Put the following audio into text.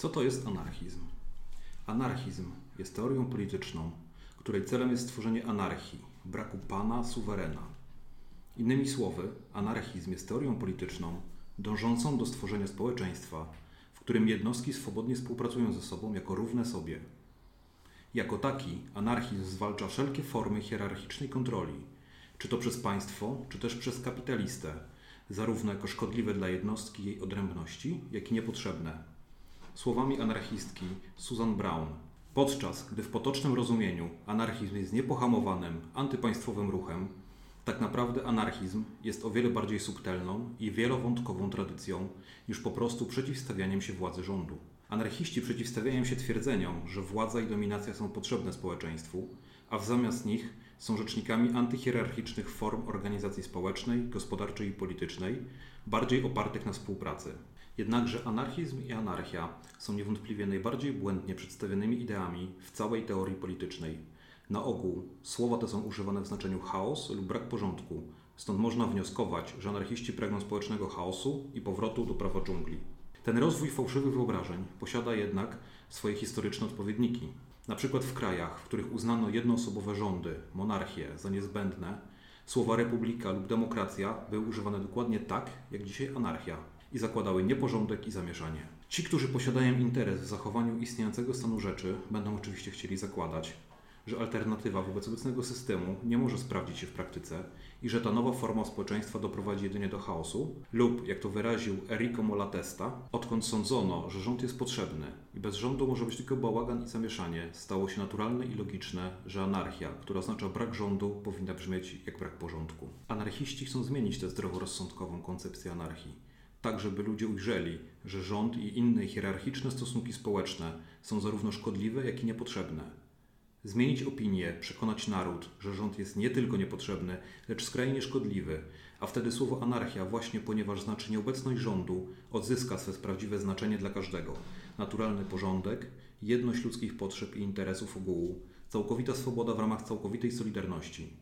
Co to jest anarchizm? Anarchizm jest teorią polityczną, której celem jest stworzenie anarchii, braku pana, suwerena. Innymi słowy, anarchizm jest teorią polityczną dążącą do stworzenia społeczeństwa, w którym jednostki swobodnie współpracują ze sobą jako równe sobie. Jako taki, anarchizm zwalcza wszelkie formy hierarchicznej kontroli, czy to przez państwo, czy też przez kapitalistę, zarówno jako szkodliwe dla jednostki jej odrębności, jak i niepotrzebne słowami anarchistki Susan Brown. Podczas gdy w potocznym rozumieniu anarchizm jest niepohamowanym, antypaństwowym ruchem, tak naprawdę anarchizm jest o wiele bardziej subtelną i wielowątkową tradycją niż po prostu przeciwstawianiem się władzy rządu. Anarchiści przeciwstawiają się twierdzeniom, że władza i dominacja są potrzebne społeczeństwu, a w zamiast nich są rzecznikami antyhierarchicznych form organizacji społecznej, gospodarczej i politycznej, bardziej opartych na współpracy. Jednakże anarchizm i anarchia są niewątpliwie najbardziej błędnie przedstawionymi ideami w całej teorii politycznej. Na ogół słowa te są używane w znaczeniu chaos lub brak porządku, stąd można wnioskować, że anarchiści pragną społecznego chaosu i powrotu do prawa dżungli. Ten rozwój fałszywych wyobrażeń posiada jednak swoje historyczne odpowiedniki. Na przykład w krajach, w których uznano jednoosobowe rządy, monarchie za niezbędne, słowa republika lub demokracja były używane dokładnie tak, jak dzisiaj anarchia i zakładały nieporządek i zamieszanie. Ci, którzy posiadają interes w zachowaniu istniejącego stanu rzeczy, będą oczywiście chcieli zakładać, że alternatywa wobec obecnego systemu nie może sprawdzić się w praktyce i że ta nowa forma społeczeństwa doprowadzi jedynie do chaosu, lub, jak to wyraził Enrico Molatesta, odkąd sądzono, że rząd jest potrzebny i bez rządu może być tylko bałagan i zamieszanie, stało się naturalne i logiczne, że anarchia, która oznacza brak rządu, powinna brzmieć jak brak porządku. Anarchiści chcą zmienić tę zdroworozsądkową koncepcję anarchii tak żeby ludzie ujrzeli, że rząd i inne hierarchiczne stosunki społeczne są zarówno szkodliwe, jak i niepotrzebne. Zmienić opinię, przekonać naród, że rząd jest nie tylko niepotrzebny, lecz skrajnie szkodliwy, a wtedy słowo anarchia, właśnie ponieważ znaczy nieobecność rządu, odzyska swe prawdziwe znaczenie dla każdego. Naturalny porządek, jedność ludzkich potrzeb i interesów ogółu, całkowita swoboda w ramach całkowitej solidarności.